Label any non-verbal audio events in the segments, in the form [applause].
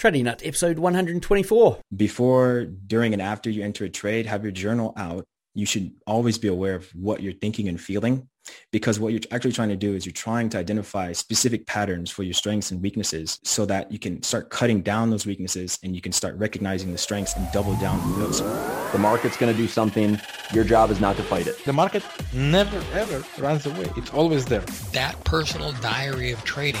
Trading Nut, episode 124. Before, during, and after you enter a trade, have your journal out. You should always be aware of what you're thinking and feeling because what you're actually trying to do is you're trying to identify specific patterns for your strengths and weaknesses so that you can start cutting down those weaknesses and you can start recognizing the strengths and double down on those. The market's going to do something. Your job is not to fight it. The market never ever runs away. It's always there. That personal diary of trading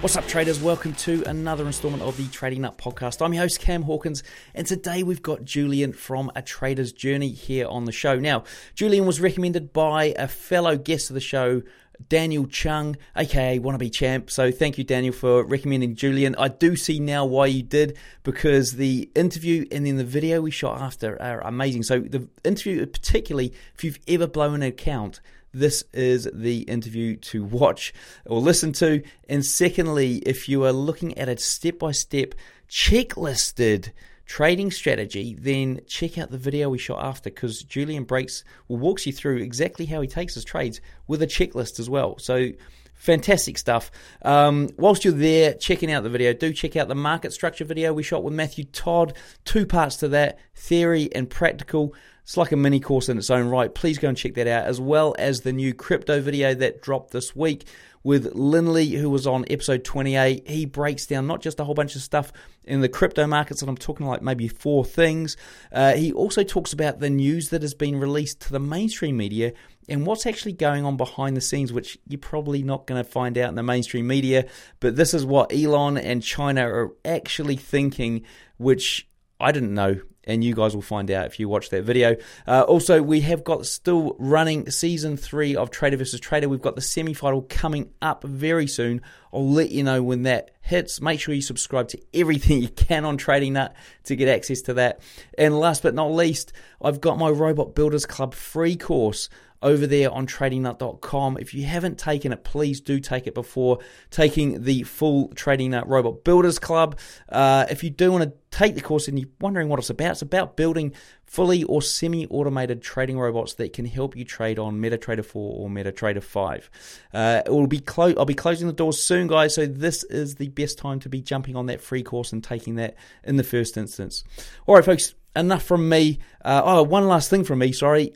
What's up, traders? Welcome to another installment of the Trading Nut podcast. I'm your host, Cam Hawkins, and today we've got Julian from A Trader's Journey here on the show. Now, Julian was recommended by a fellow guest of the show, Daniel Chung, aka Wannabe Champ. So thank you, Daniel, for recommending Julian. I do see now why you did because the interview and then the video we shot after are amazing. So the interview, particularly if you've ever blown an account this is the interview to watch or listen to. And secondly, if you are looking at a step by step checklisted trading strategy, then check out the video we shot after because Julian breaks walks you through exactly how he takes his trades with a checklist as well. So fantastic stuff. Um, whilst you're there checking out the video, do check out the market structure video we shot with Matthew Todd. Two parts to that theory and practical. It's like a mini course in its own right. Please go and check that out, as well as the new crypto video that dropped this week with Linley, who was on episode 28. He breaks down not just a whole bunch of stuff in the crypto markets, and I'm talking like maybe four things. Uh, he also talks about the news that has been released to the mainstream media and what's actually going on behind the scenes, which you're probably not going to find out in the mainstream media. But this is what Elon and China are actually thinking, which I didn't know and you guys will find out if you watch that video. Uh, also, we have got still running season three of Trader versus Trader. We've got the semi final coming up very soon. I'll let you know when that hits. Make sure you subscribe to everything you can on Trading Nut to get access to that. And last but not least, I've got my Robot Builders Club free course over there on tradingnut.com. If you haven't taken it, please do take it before taking the full Trading Nut Robot Builders Club. Uh, if you do want to take the course and you're wondering what it's about, it's about building fully or semi-automated trading robots that can help you trade on MetaTrader 4 or MetaTrader 5. Uh, it will be clo- I'll be closing the doors soon, guys. So this is the best time to be jumping on that free course and taking that in the first instance. All right, folks. Enough from me. Uh, oh, one last thing from me. Sorry.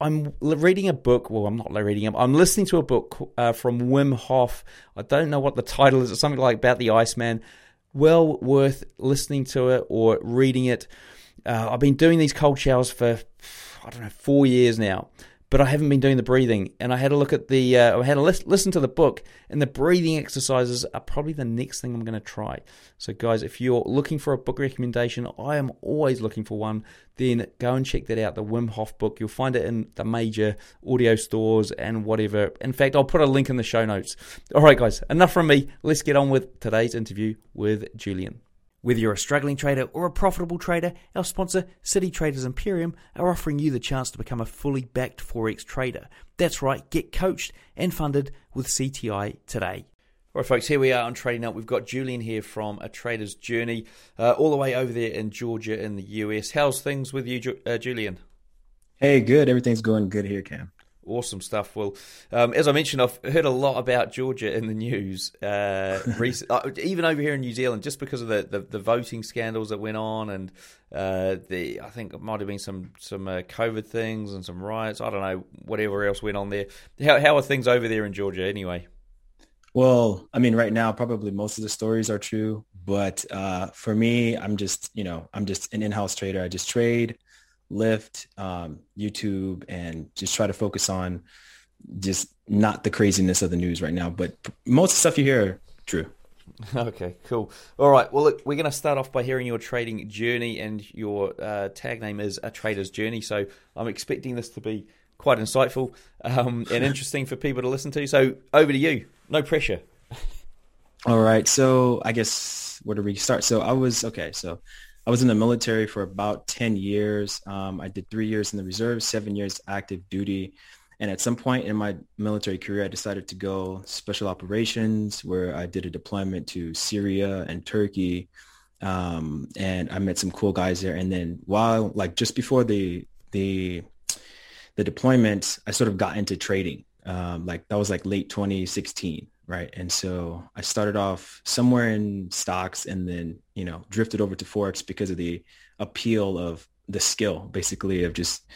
I'm reading a book. Well, I'm not reading it. I'm listening to a book uh, from Wim Hof. I don't know what the title is. It's something like about the Iceman. Well worth listening to it or reading it. Uh, I've been doing these cold showers for I don't know four years now, but I haven't been doing the breathing. And I had a look at the, uh, I had a listen to the book, and the breathing exercises are probably the next thing I'm going to try. So, guys, if you're looking for a book recommendation, I am always looking for one. Then go and check that out, the Wim Hof book. You'll find it in the major audio stores and whatever. In fact, I'll put a link in the show notes. All right, guys, enough from me. Let's get on with today's interview with Julian. Whether you're a struggling trader or a profitable trader, our sponsor, City Traders Imperium, are offering you the chance to become a fully backed Forex trader. That's right, get coached and funded with CTI today. All right, folks, here we are on Trading Nut. We've got Julian here from A Trader's Journey, uh, all the way over there in Georgia in the US. How's things with you, uh, Julian? Hey, good. Everything's going good here, Cam. Awesome stuff. Well, um, as I mentioned, I've heard a lot about Georgia in the news, uh, [laughs] recent, uh, even over here in New Zealand, just because of the, the, the voting scandals that went on, and uh, the I think it might have been some some uh, COVID things and some riots. I don't know whatever else went on there. How how are things over there in Georgia anyway? Well, I mean, right now, probably most of the stories are true, but uh, for me, I'm just you know I'm just an in-house trader. I just trade. Lyft, um, YouTube, and just try to focus on just not the craziness of the news right now. But most of the stuff you hear are true. [laughs] Okay, cool. All right. Well, look, we're going to start off by hearing your trading journey, and your uh, tag name is A Trader's Journey. So I'm expecting this to be quite insightful um, and [laughs] interesting for people to listen to. So over to you. No pressure. [laughs] All right. So I guess where do we start? So I was okay. So I was in the military for about 10 years. Um, I did three years in the reserve, seven years active duty. And at some point in my military career, I decided to go special operations where I did a deployment to Syria and Turkey. Um, and I met some cool guys there. And then while like just before the, the, the deployment, I sort of got into trading. Um, like that was like late 2016 right? And so I started off somewhere in stocks and then, you know, drifted over to Forex because of the appeal of the skill, basically, of just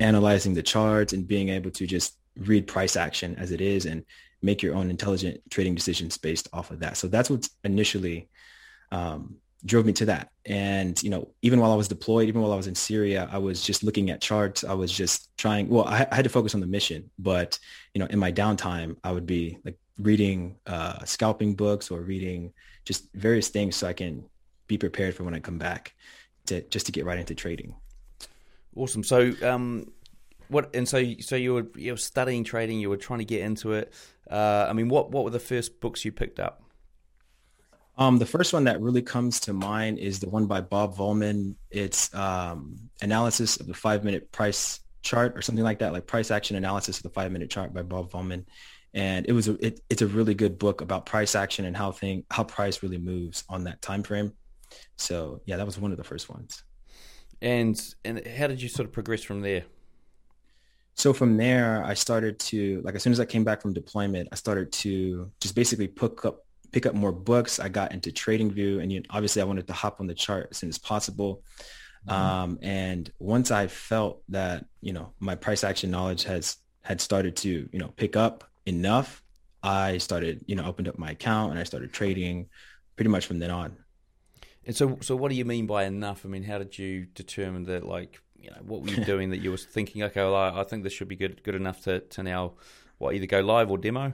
analyzing the charts and being able to just read price action as it is and make your own intelligent trading decisions based off of that. So that's what initially um, drove me to that. And, you know, even while I was deployed, even while I was in Syria, I was just looking at charts. I was just trying, well, I, I had to focus on the mission, but, you know, in my downtime, I would be like reading uh, scalping books or reading just various things so I can be prepared for when I come back to just to get right into trading. Awesome. So, um, what and so so you were you were studying trading. You were trying to get into it. Uh, I mean, what what were the first books you picked up? Um, the first one that really comes to mind is the one by Bob Volman. It's um, analysis of the five minute price chart or something like that, like price action analysis of the five minute chart by Bob Volman and it was a, it, it's a really good book about price action and how thing how price really moves on that time frame. So yeah, that was one of the first ones. And and how did you sort of progress from there? So from there, I started to like as soon as I came back from deployment, I started to just basically pick up pick up more books. I got into TradingView and you know, obviously I wanted to hop on the chart as soon as possible. Mm-hmm. Um, and once I felt that you know my price action knowledge has had started to you know pick up, enough, I started, you know, opened up my account and I started trading pretty much from then on. And so, so what do you mean by enough? I mean, how did you determine that? Like, you know, what were you [laughs] doing that you were thinking? Okay, well, I, I, think this should be good, good enough to to now, what either go live or demo.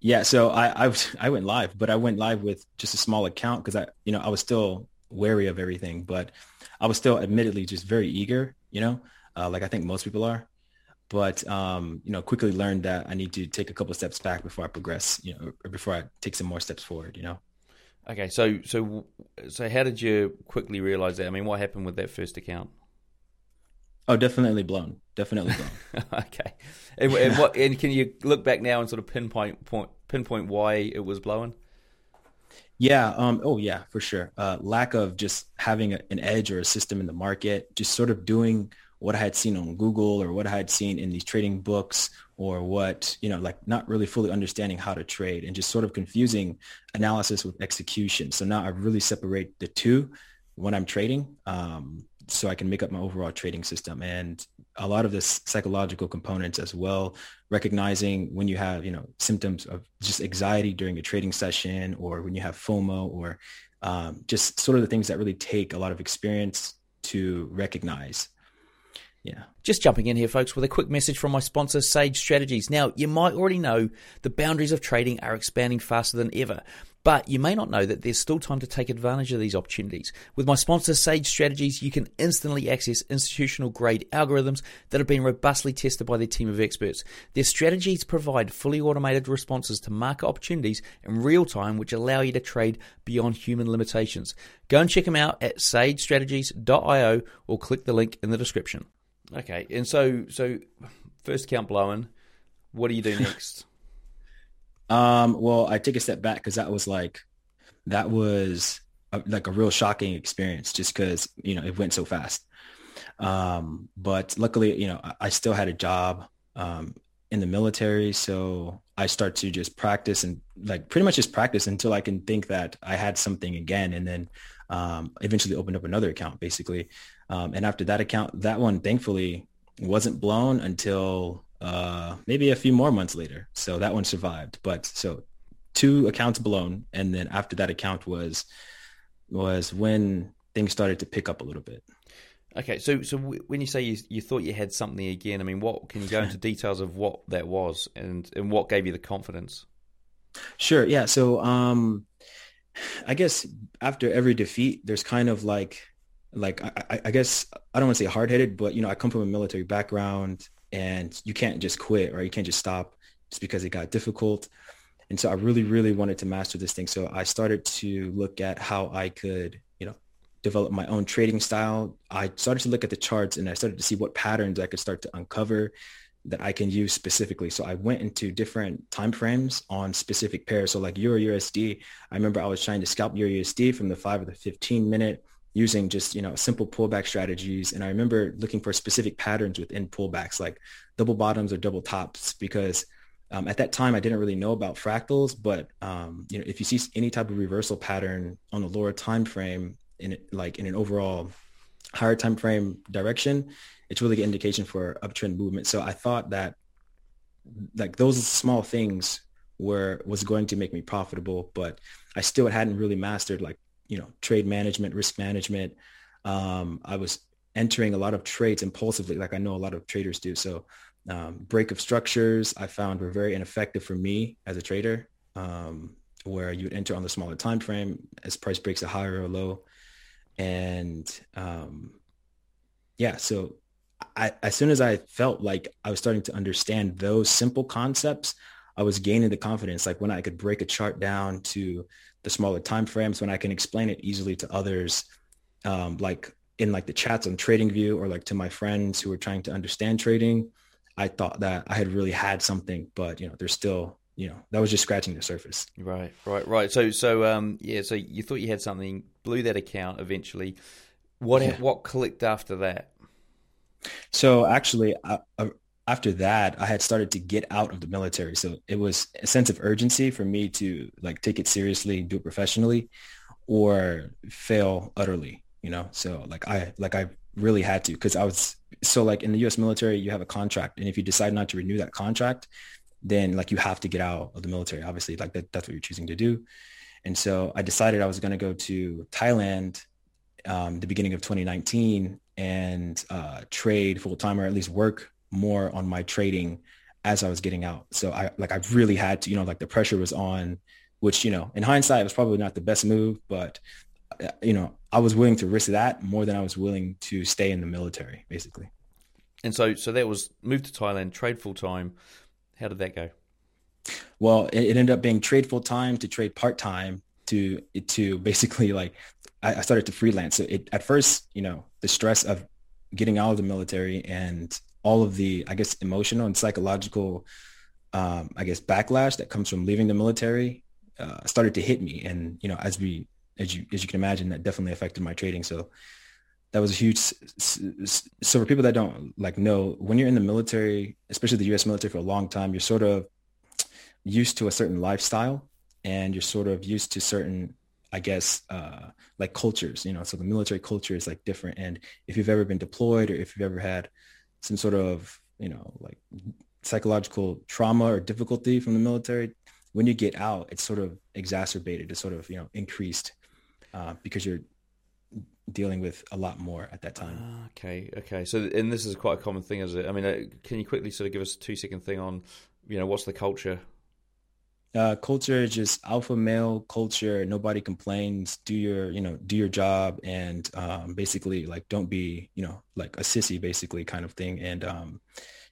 Yeah, so I I, was, I went live, but I went live with just a small account because I, you know, I was still wary of everything, but I was still admittedly just very eager, you know, uh, like I think most people are but um, you know, quickly learned that I need to take a couple of steps back before I progress, you know, or before I take some more steps forward, you know. Okay, so so so how did you quickly realize that? I mean, what happened with that first account? Oh, definitely blown. Definitely blown. [laughs] okay, and, and, what? And can you look back now and sort of pinpoint point pinpoint why it was blowing? Yeah. Um, oh, yeah, for sure. Uh, lack of just having a, an edge or a system in the market, just sort of doing what I had seen on Google or what I had seen in these trading books or what, you know, like not really fully understanding how to trade and just sort of confusing analysis with execution. So now I really separate the two when I'm trading um, so I can make up my overall trading system. And a lot of this psychological components as well, recognizing when you have, you know, symptoms of just anxiety during a trading session or when you have FOMO or um, just sort of the things that really take a lot of experience to recognize yeah. Just jumping in here, folks, with a quick message from my sponsor, Sage Strategies. Now, you might already know the boundaries of trading are expanding faster than ever, but you may not know that there's still time to take advantage of these opportunities. With my sponsor, Sage Strategies, you can instantly access institutional grade algorithms that have been robustly tested by their team of experts. Their strategies provide fully automated responses to market opportunities in real time, which allow you to trade beyond human limitations. Go and check them out at sagestrategies.io or click the link in the description. Okay, and so so first count blowing. What do you do [laughs] next? um, well, I take a step back because that was like that was a, like a real shocking experience, just because you know it went so fast. Um, but luckily, you know, I, I still had a job um, in the military, so I start to just practice and like pretty much just practice until I can think that I had something again, and then um, eventually opened up another account basically. Um, and after that account, that one thankfully wasn't blown until uh, maybe a few more months later. So that one survived. But so two accounts blown, and then after that account was was when things started to pick up a little bit. Okay, so so when you say you, you thought you had something again, I mean, what can you go into [laughs] details of what that was and and what gave you the confidence? Sure. Yeah. So um, I guess after every defeat, there's kind of like like I, I guess I don't want to say hard headed, but you know, I come from a military background and you can't just quit right? you can't just stop just because it got difficult. And so I really, really wanted to master this thing. So I started to look at how I could, you know, develop my own trading style, I started to look at the charts and I started to see what patterns I could start to uncover that I can use specifically. So I went into different time frames on specific pairs. So like Euro USD, I remember I was trying to scalp Euro USD from the five or the 15 minute using just, you know, simple pullback strategies. And I remember looking for specific patterns within pullbacks, like double bottoms or double tops, because um, at that time I didn't really know about fractals, but um, you know, if you see any type of reversal pattern on a lower time frame in like in an overall higher time frame direction, it's really an indication for uptrend movement. So I thought that like those small things were was going to make me profitable, but I still hadn't really mastered like, you know, trade management, risk management. Um, I was entering a lot of trades impulsively, like I know a lot of traders do. So um, break of structures I found were very ineffective for me as a trader, um, where you would enter on the smaller time frame as price breaks a higher or low. And um, yeah, so I, as soon as I felt like I was starting to understand those simple concepts, I was gaining the confidence. Like when I could break a chart down to the smaller time frames, when I can explain it easily to others, um, like in like the chats on TradingView or like to my friends who are trying to understand trading, I thought that I had really had something, but you know, there's still, you know, that was just scratching the surface. Right, right, right. So, so, um, yeah, so you thought you had something, blew that account eventually. What, yeah. what clicked after that? So actually, uh, after that, I had started to get out of the military. So it was a sense of urgency for me to like take it seriously, do it professionally, or fail utterly. You know, so like I like I really had to because I was so like in the U.S. military, you have a contract, and if you decide not to renew that contract, then like you have to get out of the military. Obviously, like that, that's what you're choosing to do. And so I decided I was going to go to Thailand um, the beginning of 2019 and uh, trade full time or at least work more on my trading as I was getting out. So I like I really had to, you know, like the pressure was on, which you know, in hindsight, was probably not the best move, but uh, you know, I was willing to risk that more than I was willing to stay in the military, basically. And so, so that was move to Thailand, trade full time. How did that go? Well, it, it ended up being trade full time to trade part time to to basically like I, I started to freelance. So it at first, you know, the stress of getting out of the military and all of the, I guess, emotional and psychological, um, I guess, backlash that comes from leaving the military uh, started to hit me. And you know, as we, as you, as you can imagine, that definitely affected my trading. So that was a huge. So for people that don't like know, when you're in the military, especially the U.S. military for a long time, you're sort of used to a certain lifestyle, and you're sort of used to certain I guess, uh, like cultures, you know, so the military culture is like different. And if you've ever been deployed or if you've ever had some sort of, you know, like psychological trauma or difficulty from the military, when you get out, it's sort of exacerbated, it's sort of, you know, increased uh, because you're dealing with a lot more at that time. Ah, okay, okay. So, and this is quite a common thing, is it? I mean, uh, can you quickly sort of give us a two second thing on, you know, what's the culture uh, culture is just alpha male culture. Nobody complains. Do your, you know, do your job and um, basically like don't be, you know, like a sissy basically kind of thing. And um,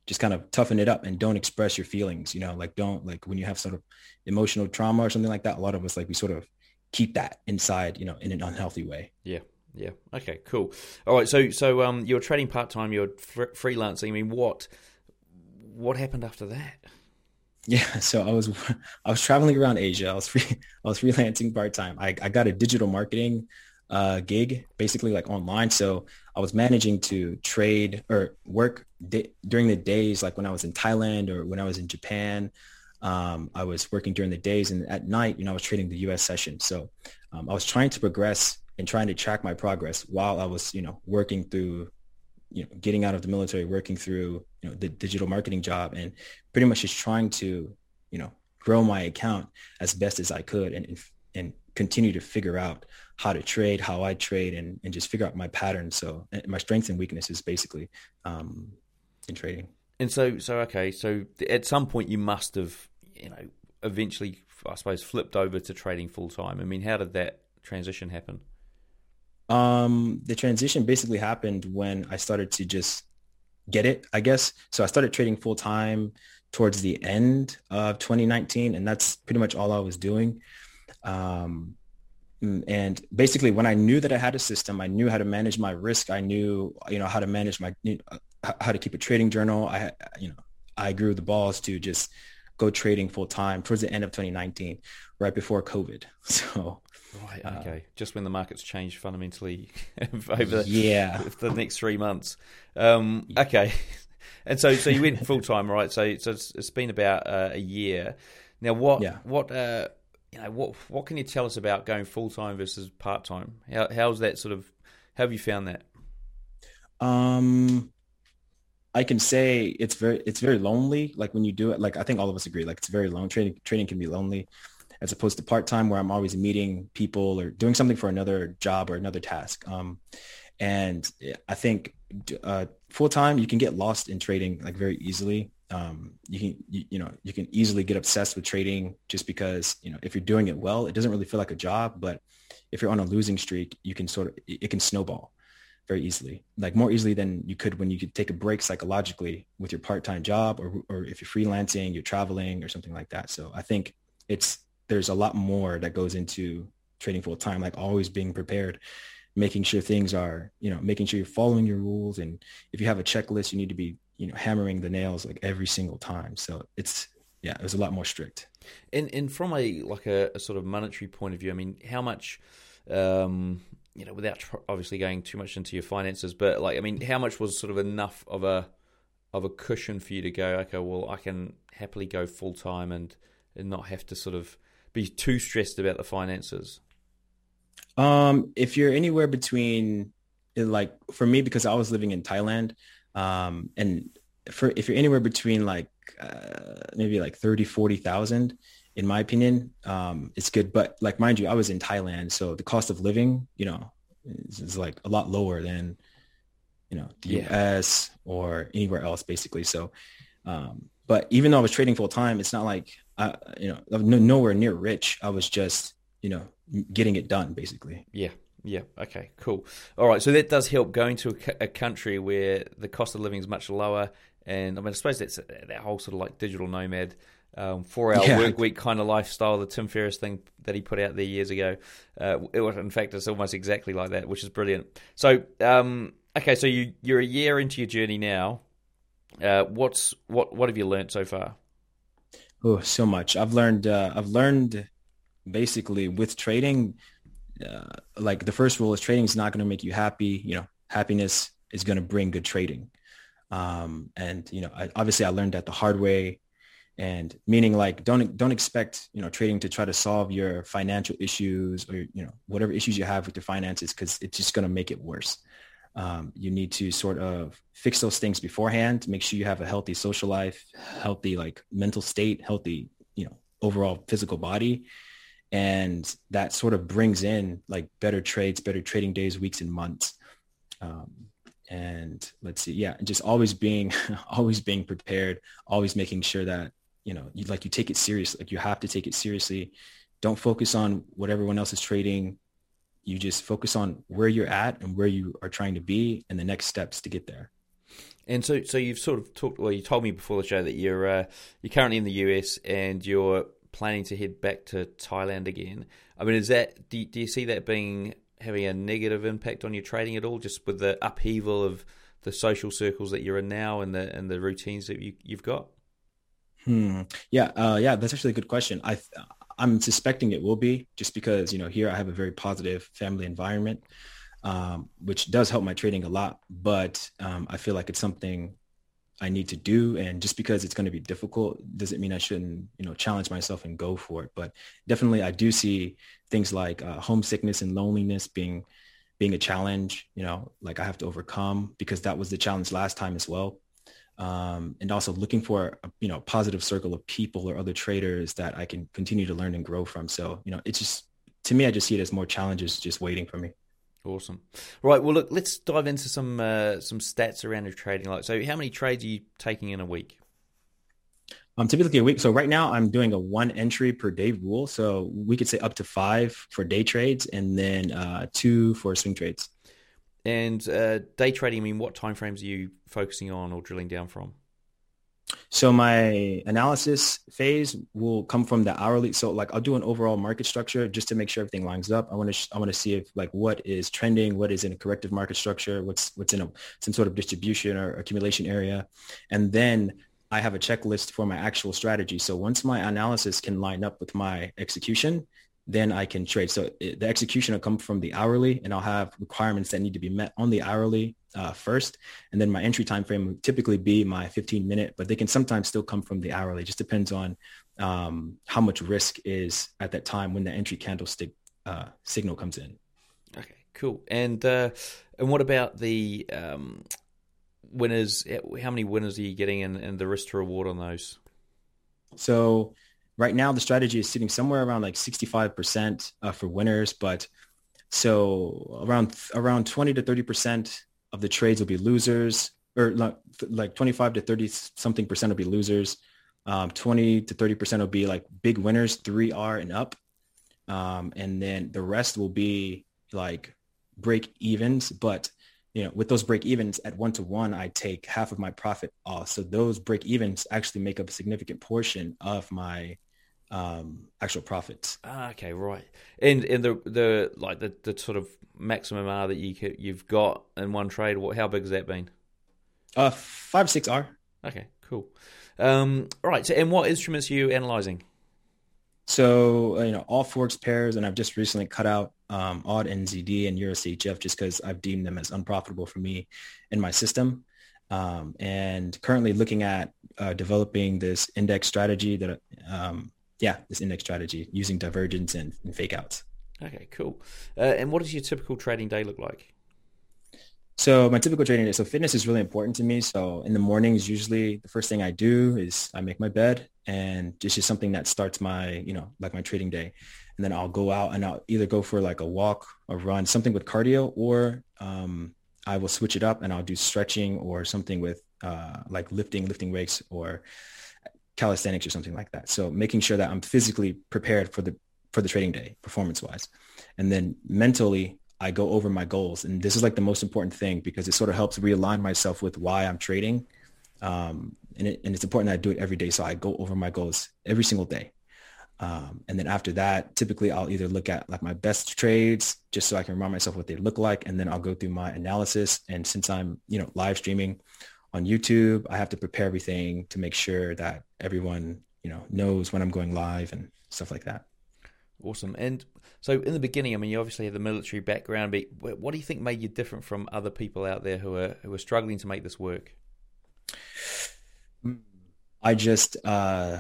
just kind of toughen it up and don't express your feelings, you know, like don't like when you have sort of emotional trauma or something like that, a lot of us like we sort of keep that inside, you know, in an unhealthy way. Yeah. Yeah. Okay. Cool. All right. So, so um, you're trading part time. You're fr- freelancing. I mean, what, what happened after that? Yeah, [laughs] so I was I was traveling around Asia. I was free [laughs] I was freelancing part time. I, I got a digital marketing uh, gig, basically like online. So I was managing to trade or work di- during the days, like when I was in Thailand or when I was in Japan. Um, I was working during the days, and at night, you know, I was trading the U.S. session. So um, I was trying to progress and trying to track my progress while I was, you know, working through you know, getting out of the military, working through, you know, the digital marketing job and pretty much just trying to, you know, grow my account as best as I could and, and continue to figure out how to trade, how I trade and, and just figure out my patterns. So my strengths and weaknesses basically um, in trading. And so, so, okay. So at some point you must have, you know, eventually, I suppose, flipped over to trading full time. I mean, how did that transition happen? Um, the transition basically happened when I started to just get it, I guess. So I started trading full time towards the end of 2019, and that's pretty much all I was doing. Um, Mm, and basically when I knew that I had a system, I knew how to manage my risk. I knew, you know, how to manage my, you know, how to keep a trading journal. I, you know, I grew the balls to just go trading full time towards the end of 2019, right before COVID. [laughs] So, right, okay, uh, just when the markets changed fundamentally [laughs] over yeah [laughs] the next three months. Um, okay, [laughs] and so so you went full time, right? So so it's, it's been about uh, a year now. What yeah. what uh, you know what what can you tell us about going full time versus part time? How how's that sort of? How have you found that? Um, I can say it's very it's very lonely. Like when you do it, like I think all of us agree, like it's very lonely. Training training can be lonely, as opposed to part time where I'm always meeting people or doing something for another job or another task. Um, and I think uh, full time you can get lost in trading like very easily. Um, you can you, you know you can easily get obsessed with trading just because you know if you're doing it well, it doesn't really feel like a job, but if you're on a losing streak, you can sort of it can snowball very easily, like more easily than you could when you could take a break psychologically with your part-time job or, or if you're freelancing, you're traveling or something like that. So I think it's, there's a lot more that goes into trading full time, like always being prepared, making sure things are, you know, making sure you're following your rules. And if you have a checklist, you need to be, you know, hammering the nails like every single time. So it's, yeah, it was a lot more strict. And, and from a, like a, a sort of monetary point of view, I mean, how much, um, you know, without obviously going too much into your finances, but like, I mean, how much was sort of enough of a of a cushion for you to go? Okay, well, I can happily go full time and and not have to sort of be too stressed about the finances. Um, if you're anywhere between, like, for me, because I was living in Thailand, um, and for if you're anywhere between like uh, maybe like 30, 40,000, in my opinion, um, it's good. But like, mind you, I was in Thailand, so the cost of living, you know, is, is like a lot lower than, you know, the yeah. US or anywhere else, basically. So, um, but even though I was trading full time, it's not like, I, you know, I'm nowhere near rich. I was just, you know, getting it done, basically. Yeah. Yeah. Okay. Cool. All right. So that does help going to a, a country where the cost of living is much lower, and I mean, I suppose that's that whole sort of like digital nomad um, four hour yeah. work week kind of lifestyle, the Tim Ferriss thing that he put out there years ago. Uh, it was, in fact, it's almost exactly like that, which is brilliant. So, um, okay, so you you're a year into your journey now. Uh, what's what what have you learned so far? Oh, so much. I've learned. Uh, I've learned basically with trading. Uh, like the first rule is trading is not going to make you happy. You know, happiness is going to bring good trading. Um, and you know, I, obviously, I learned that the hard way and meaning like don't don't expect you know trading to try to solve your financial issues or you know whatever issues you have with your finances because it's just going to make it worse um, you need to sort of fix those things beforehand make sure you have a healthy social life healthy like mental state healthy you know overall physical body and that sort of brings in like better trades better trading days weeks and months um, and let's see yeah just always being [laughs] always being prepared always making sure that you know, you like you take it serious. Like you have to take it seriously. Don't focus on what everyone else is trading. You just focus on where you're at and where you are trying to be and the next steps to get there. And so, so you've sort of talked. Well, you told me before the show that you're uh, you're currently in the US and you're planning to head back to Thailand again. I mean, is that do you, do you see that being having a negative impact on your trading at all? Just with the upheaval of the social circles that you're in now and the and the routines that you, you've got. Hmm. Yeah. Uh, yeah. That's actually a good question. I, I'm suspecting it will be just because, you know, here I have a very positive family environment, um, which does help my trading a lot, but um, I feel like it's something I need to do. And just because it's going to be difficult doesn't mean I shouldn't, you know, challenge myself and go for it. But definitely I do see things like uh, homesickness and loneliness being, being a challenge, you know, like I have to overcome because that was the challenge last time as well um, and also looking for a, you know positive circle of people or other traders that I can continue to learn and grow from. So you know, it's just to me, I just see it as more challenges just waiting for me. Awesome. Right. Well, look, let's dive into some uh, some stats around your trading. Like, so how many trades are you taking in a week? Um, typically a week. So right now I'm doing a one entry per day rule. So we could say up to five for day trades and then uh, two for swing trades. And uh, day trading, I mean, what time frames are you focusing on or drilling down from? So my analysis phase will come from the hourly. So like I'll do an overall market structure just to make sure everything lines up. I want to sh- I want to see if like what is trending, what is in a corrective market structure, what's what's in a some sort of distribution or accumulation area, and then I have a checklist for my actual strategy. So once my analysis can line up with my execution, then I can trade. So it, the execution will come from the hourly, and I'll have requirements that need to be met on the hourly uh, first, and then my entry time frame would typically be my 15 minute, but they can sometimes still come from the hourly. It just depends on um, how much risk is at that time when the entry candlestick uh, signal comes in. Okay, cool. And uh, and what about the um, winners? How many winners are you getting, and, and the risk to reward on those? So right now the strategy is sitting somewhere around like 65% uh, for winners, but so around around 20 to 30% of the trades will be losers or like, like 25 to 30 something percent will be losers. Um, 20 to 30 percent will be like big winners, 3R and up. Um, and then the rest will be like break evens, but you know, with those break evens at one to one, I take half of my profit off. So those break evens actually make up a significant portion of my um, actual profits. Ah, okay, right. And and the the like the, the sort of maximum R that you you've got in one trade. What how big has that been? Uh, five six R. Okay, cool. Um, all right. So, and what instruments are you analyzing? So uh, you know all forex pairs, and I've just recently cut out um, AUD NZD and EURCHF just because I've deemed them as unprofitable for me in my system. Um, and currently looking at uh, developing this index strategy that um, yeah, this index strategy using divergence and, and fake outs. Okay, cool. Uh, and what does your typical trading day look like? So my typical trading day, so fitness is really important to me. So in the mornings, usually the first thing I do is I make my bed and it's just something that starts my, you know, like my trading day. And then I'll go out and I'll either go for like a walk or run, something with cardio, or um, I will switch it up and I'll do stretching or something with uh, like lifting, lifting weights or calisthenics or something like that. So making sure that I'm physically prepared for the for the trading day, performance wise, and then mentally I go over my goals. And this is like the most important thing because it sort of helps realign myself with why I'm trading. Um, and, it, and it's important that I do it every day. So I go over my goals every single day. Um, and then after that, typically I'll either look at like my best trades just so I can remind myself what they look like. And then I'll go through my analysis. And since I'm, you know, live streaming, on YouTube. I have to prepare everything to make sure that everyone, you know, knows when I'm going live and stuff like that. Awesome. And so in the beginning, I mean, you obviously have the military background, but what do you think made you different from other people out there who are who are struggling to make this work? I just, uh,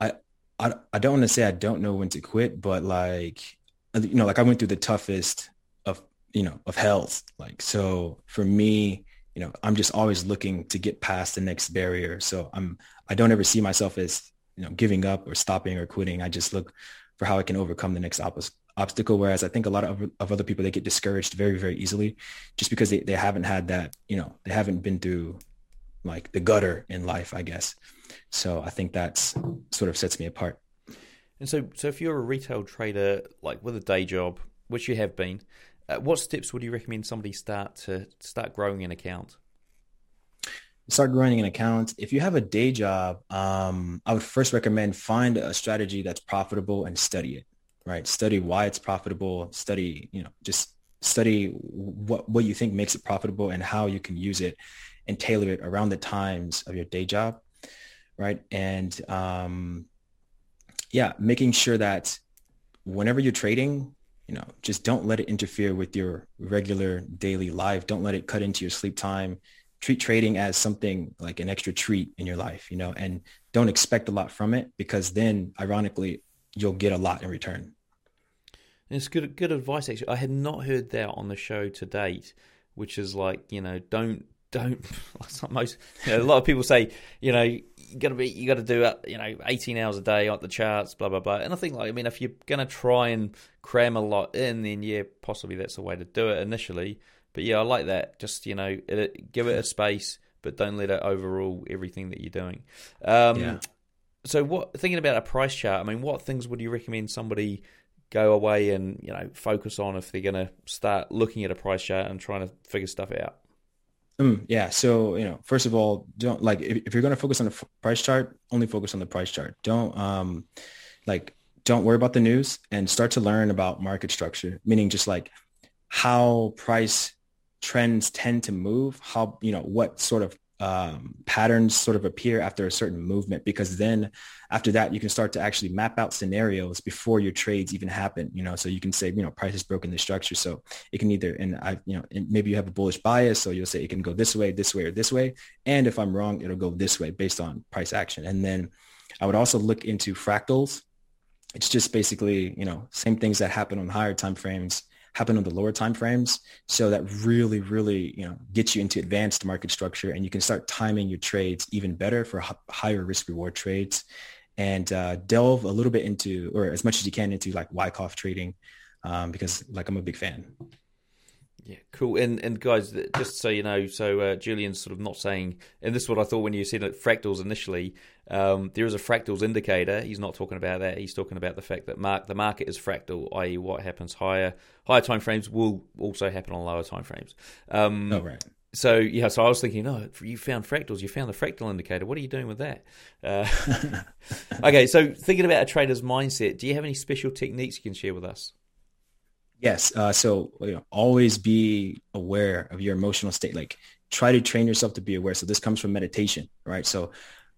I, I, I don't want to say I don't know when to quit, but like, you know, like I went through the toughest of, you know, of health. Like, so for me, you know, I'm just always looking to get past the next barrier. So I'm, I don't ever see myself as, you know, giving up or stopping or quitting. I just look for how I can overcome the next op- obstacle. Whereas I think a lot of, of other people, they get discouraged very, very easily just because they, they haven't had that, you know, they haven't been through like the gutter in life, I guess. So I think that's sort of sets me apart. And so, so if you're a retail trader, like with a day job, which you have been, uh, what steps would you recommend somebody start to start growing an account? Start growing an account. If you have a day job, um, I would first recommend find a strategy that's profitable and study it. Right, study why it's profitable. Study, you know, just study what what you think makes it profitable and how you can use it, and tailor it around the times of your day job. Right, and um, yeah, making sure that whenever you're trading, you know, just don't let it interfere with your regular daily life. Don't let it cut into your sleep time. Treat trading as something like an extra treat in your life, you know, and don't expect a lot from it because then ironically you'll get a lot in return. It's good good advice actually. I had not heard that on the show to date, which is like, you know, don't don't [laughs] most you know, a lot of people say you know you got to be you got to do uh, you know 18 hours a day on the charts blah blah blah. And i think like i mean if you're going to try and cram a lot in then yeah possibly that's the way to do it initially. But yeah i like that. Just you know it, give it a space but don't let it overrule everything that you're doing. Um, yeah. so what thinking about a price chart i mean what things would you recommend somebody go away and you know focus on if they're going to start looking at a price chart and trying to figure stuff out Mm, yeah. So, you know, first of all, don't like if, if you're going to focus on the price chart, only focus on the price chart. Don't um like don't worry about the news and start to learn about market structure, meaning just like how price trends tend to move, how, you know, what sort of um, patterns sort of appear after a certain movement because then after that you can start to actually map out scenarios before your trades even happen you know? So you can say you know price has broken the structure. So it can either and i you know maybe you have a bullish bias so you'll say it can go this way this way or this way. And if i'm wrong it'll go this way based on price action. And then i would also look into fractals. It's just basically you know same things that happen on higher time frames happen on the lower time frames. So that really, really, you know, gets you into advanced market structure and you can start timing your trades even better for h- higher risk reward trades and uh, delve a little bit into, or as much as you can into like Wyckoff trading um, because like I'm a big fan. Yeah, cool. And and guys, just so you know, so uh, Julian's sort of not saying, and this is what I thought when you said it, fractals initially. Um, there is a fractals indicator. He's not talking about that. He's talking about the fact that mark the market is fractal, i.e., what happens higher higher time frames will also happen on lower time frames. Um, oh right. So yeah, so I was thinking, oh, you found fractals. You found the fractal indicator. What are you doing with that? Uh, [laughs] [laughs] okay, so thinking about a trader's mindset, do you have any special techniques you can share with us? Yes. Uh, so you know, always be aware of your emotional state. Like try to train yourself to be aware. So this comes from meditation, right? So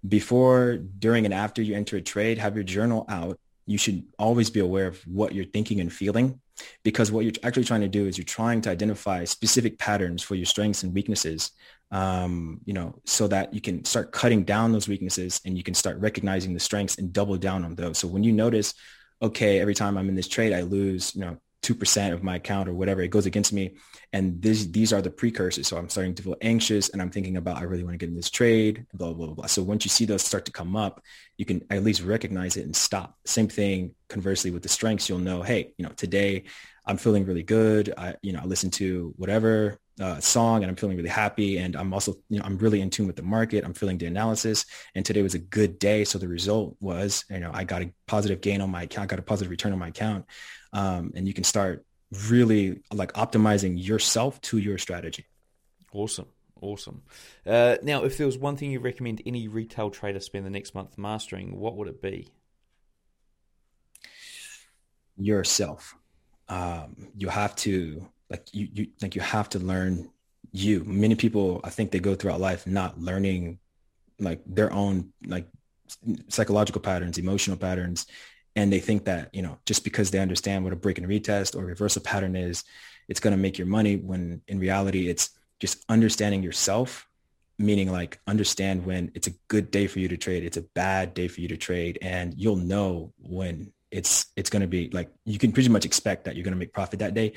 before, during, and after you enter a trade, have your journal out. You should always be aware of what you're thinking and feeling because what you're actually trying to do is you're trying to identify specific patterns for your strengths and weaknesses, um, you know, so that you can start cutting down those weaknesses and you can start recognizing the strengths and double down on those. So when you notice, okay, every time I'm in this trade, I lose, you know, 2% of my account or whatever, it goes against me. And this, these are the precursors. So I'm starting to feel anxious and I'm thinking about, I really want to get in this trade, blah, blah, blah, blah. So once you see those start to come up, you can at least recognize it and stop. Same thing, conversely with the strengths, you'll know, hey, you know, today I'm feeling really good. I, you know, I listen to whatever uh, song and I'm feeling really happy. And I'm also, you know, I'm really in tune with the market. I'm feeling the analysis. And today was a good day. So the result was, you know, I got a positive gain on my account, got a positive return on my account um, and you can start really like optimizing yourself to your strategy. Awesome. Awesome. Uh, now, if there was one thing you recommend any retail trader spend the next month mastering, what would it be? Yourself. Um, you have to like you, you like you have to learn you. Many people, I think, they go throughout life not learning like their own like psychological patterns, emotional patterns, and they think that you know just because they understand what a break and retest or reversal pattern is it's going to make your money when in reality it's just understanding yourself meaning like understand when it's a good day for you to trade it's a bad day for you to trade and you'll know when it's it's going to be like you can pretty much expect that you're going to make profit that day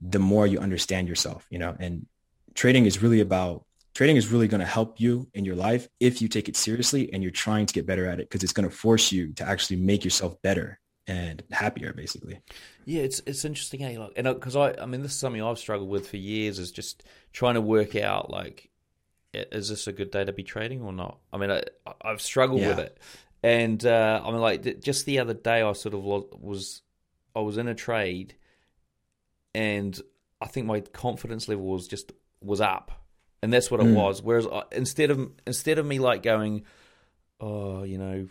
the more you understand yourself you know and trading is really about trading is really going to help you in your life if you take it seriously and you're trying to get better at it because it's going to force you to actually make yourself better and happier basically. Yeah it's it's interesting hey like and because i i mean this is something i've struggled with for years is just trying to work out like is this a good day to be trading or not? I mean I, i've struggled yeah. with it. And uh, i mean like just the other day i sort of was i was in a trade and i think my confidence level was just was up and that's what it mm. was. Whereas I, instead of instead of me like going, oh, you know,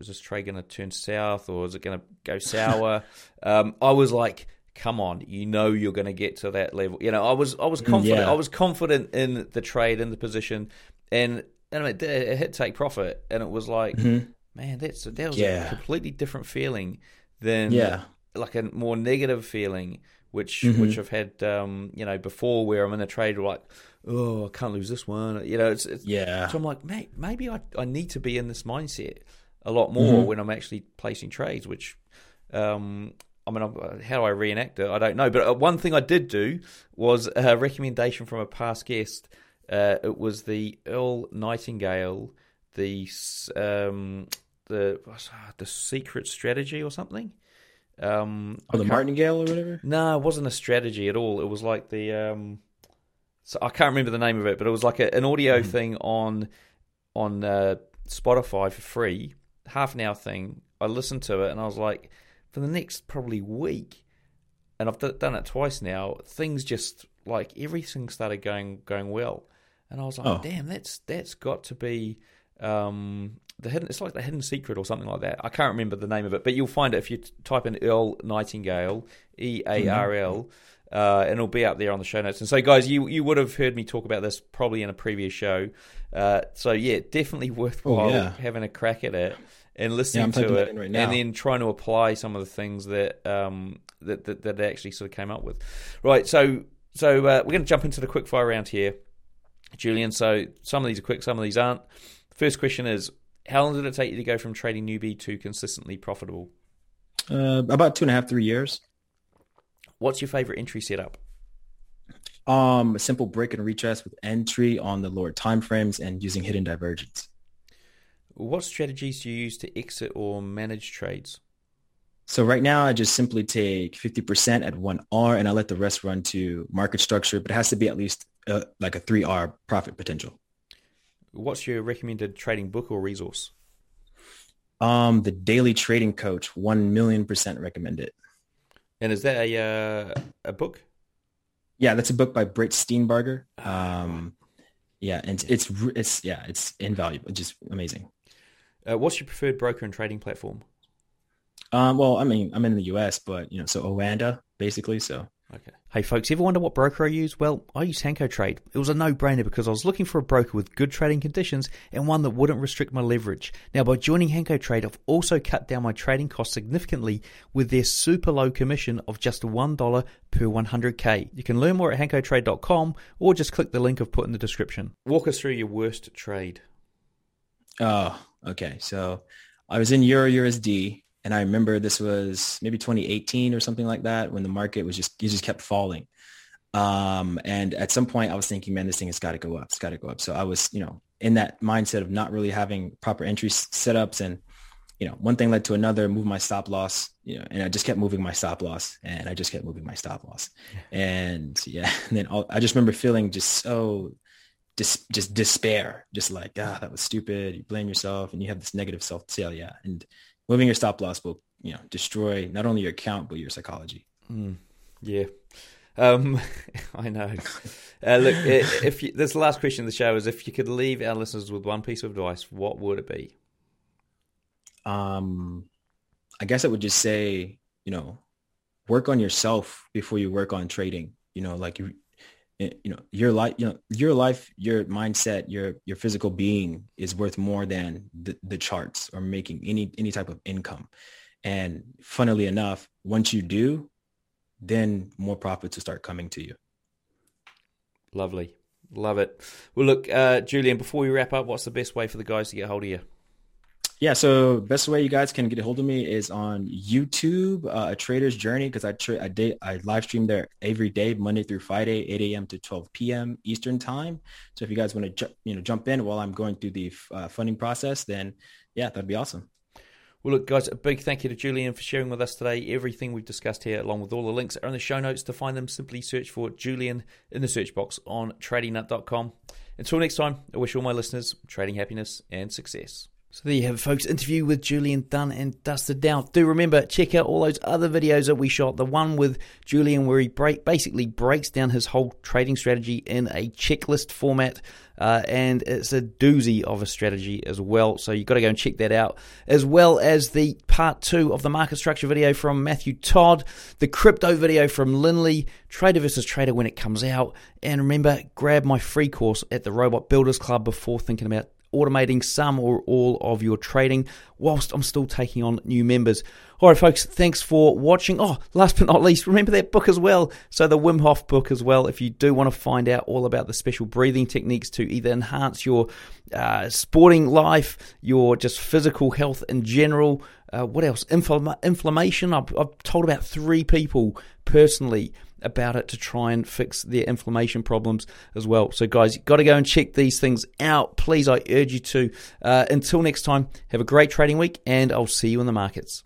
is this trade going to turn south or is it going to go [laughs] sour? um, I was like, come on, you know, you're going to get to that level. You know, I was I was mm, confident. Yeah. I was confident in the trade in the position, and and it, it hit take profit, and it was like, mm-hmm. man, that's that was yeah. a completely different feeling than yeah. like a more negative feeling which mm-hmm. which I've had um, you know before where I'm in a trade like oh I can't lose this one you know it's, it's yeah so I'm like mate maybe I I need to be in this mindset a lot more mm-hmm. when I'm actually placing trades which um, I mean uh, how do I reenact it I don't know but uh, one thing I did do was a recommendation from a past guest uh, it was the Earl Nightingale the um, the the secret strategy or something um, oh, the martingale or whatever. No, it wasn't a strategy at all. It was like the um, so I can't remember the name of it, but it was like a, an audio mm thing on on uh, Spotify for free, half an hour thing. I listened to it and I was like, for the next probably week, and I've d- done it twice now. Things just like everything started going going well. and I was like, Oh. damn, that's that's got to be um, the hidden. It's like the hidden secret or something like that. I can't remember the name of it, but you'll find it if you t- type in Earl Nightingale, E A R L. Uh, and it'll be up there on the show notes. And so, guys, you you would have heard me talk about this probably in a previous show. Uh, so, yeah, definitely [laughs] worthwhile Oh, yeah. having a crack at it and listening I'm to it, right and then trying to apply some of the things that um, that, that that actually sort of came up with. Right. So so uh, we're going to jump into the quick fire round here, Julian. So some of these are quick, some of these aren't. First question is: How long did it take you to go from trading newbie to consistently profitable? Uh, about two and a half, three years. What's your favorite entry setup? Um, a simple break and retest with entry on the lower time frames and using hidden divergence. What strategies do you use to exit or manage trades? So right now, I just simply take 50% at one R and I let the rest run to market structure, but it has to be at least uh, like a three R profit potential. What's your recommended trading book or resource? Um, the Daily Trading Coach, one million percent recommend it. And is that a uh, a book? Yeah, that's a book by Brett Steenbarger. Um, yeah, and it's it's it's yeah, it's invaluable, just amazing. Uh, what's your preferred broker and trading platform? Um, well, I mean, I'm in the U.S., but you know, so Oanda basically. So. Hey folks, ever wonder what broker I use? Well, I use Hanko Trade. It was a no-brainer because I was looking for a broker with good trading conditions and one that wouldn't restrict my leverage. Now, by joining Hanko Trade, I've also cut down my trading costs significantly with their super low commission of just $1 per 100k. You can learn more at hankotrade.com or just click the link I've put in the description. Walk us through your worst trade. Oh, okay. So I was in Euro USD and I remember this was maybe 2018 or something like that when the market was just, it just kept falling. Um, and at some point I was thinking, man, this thing has got to go up. It's got to go up. So I was, you know, in that mindset of not really having proper entry setups and, you know, one thing led to another, move my stop loss, you know, and I just kept moving my stop loss and I just kept moving my stop loss. And yeah, [laughs] and then all, I just remember feeling just so dis, just despair, just like, ah, that was stupid. You blame yourself and you have this negative self-sale. Yeah. And moving your stop loss will, you know, destroy not only your account, but your psychology. Mm, yeah. Um, [laughs] I know. Uh, look, if you, this last question of the show is if you could leave our listeners with one piece of advice, what would it be? Um, I guess I would just say, you know, work on yourself before you work on trading. You know, like you, you know, your life, you know, your life, your mindset, your your physical being is worth more than the, the charts or making any any type of income. And funnily enough, once you do, then more profits will start coming to you. Lovely. Love it. Well, look, uh, Julian, before we wrap up, what's the best way for the guys to get hold of you? Yeah, so best way you guys can get a hold of me is on YouTube, uh, A Trader's Journey, because I tra- I, day- I live stream there every day, Monday through Friday, 8 a.m. to 12 p.m. Eastern time. So if you guys want to ju- you know jump in while I'm going through the uh, funding process, then yeah, that'd be awesome. Well, look, guys, a big thank you to Julian for sharing with us today. Everything we've discussed here, along with all the links, are in the show notes. To find them, simply search for Julian in the search box on tradingnut.com. Until next time, I wish all my listeners trading happiness and success. So there you have it, folks. Interview with Julian done and dusted down. Do remember, check out all those other videos that we shot. The one with Julian where he break, basically breaks down his whole trading strategy in a checklist format. Uh, and it's a doozy of a strategy as well. So you've got to go and check that out, as well as the part two of the market structure video from Matthew Todd, the crypto video from Linley, Trader versus Trader when it comes out. And remember, grab my free course at the Robot Builders Club before thinking about automating some or all of your trading whilst I'm still taking on new members. All right, folks, thanks for watching. Oh, last but not least, remember that book as well. So, the Wim Hof book as well. If you do want to find out all about the special breathing techniques to either enhance your uh, sporting life, your just physical health in general, uh, what else? Infl- inflammation. I've, I've told about three people personally about it to try and fix their inflammation problems as well. So, guys, got to go and check these things out. Please, I urge you to. Uh, until next time, have a great trading week, and I'll see you in the markets.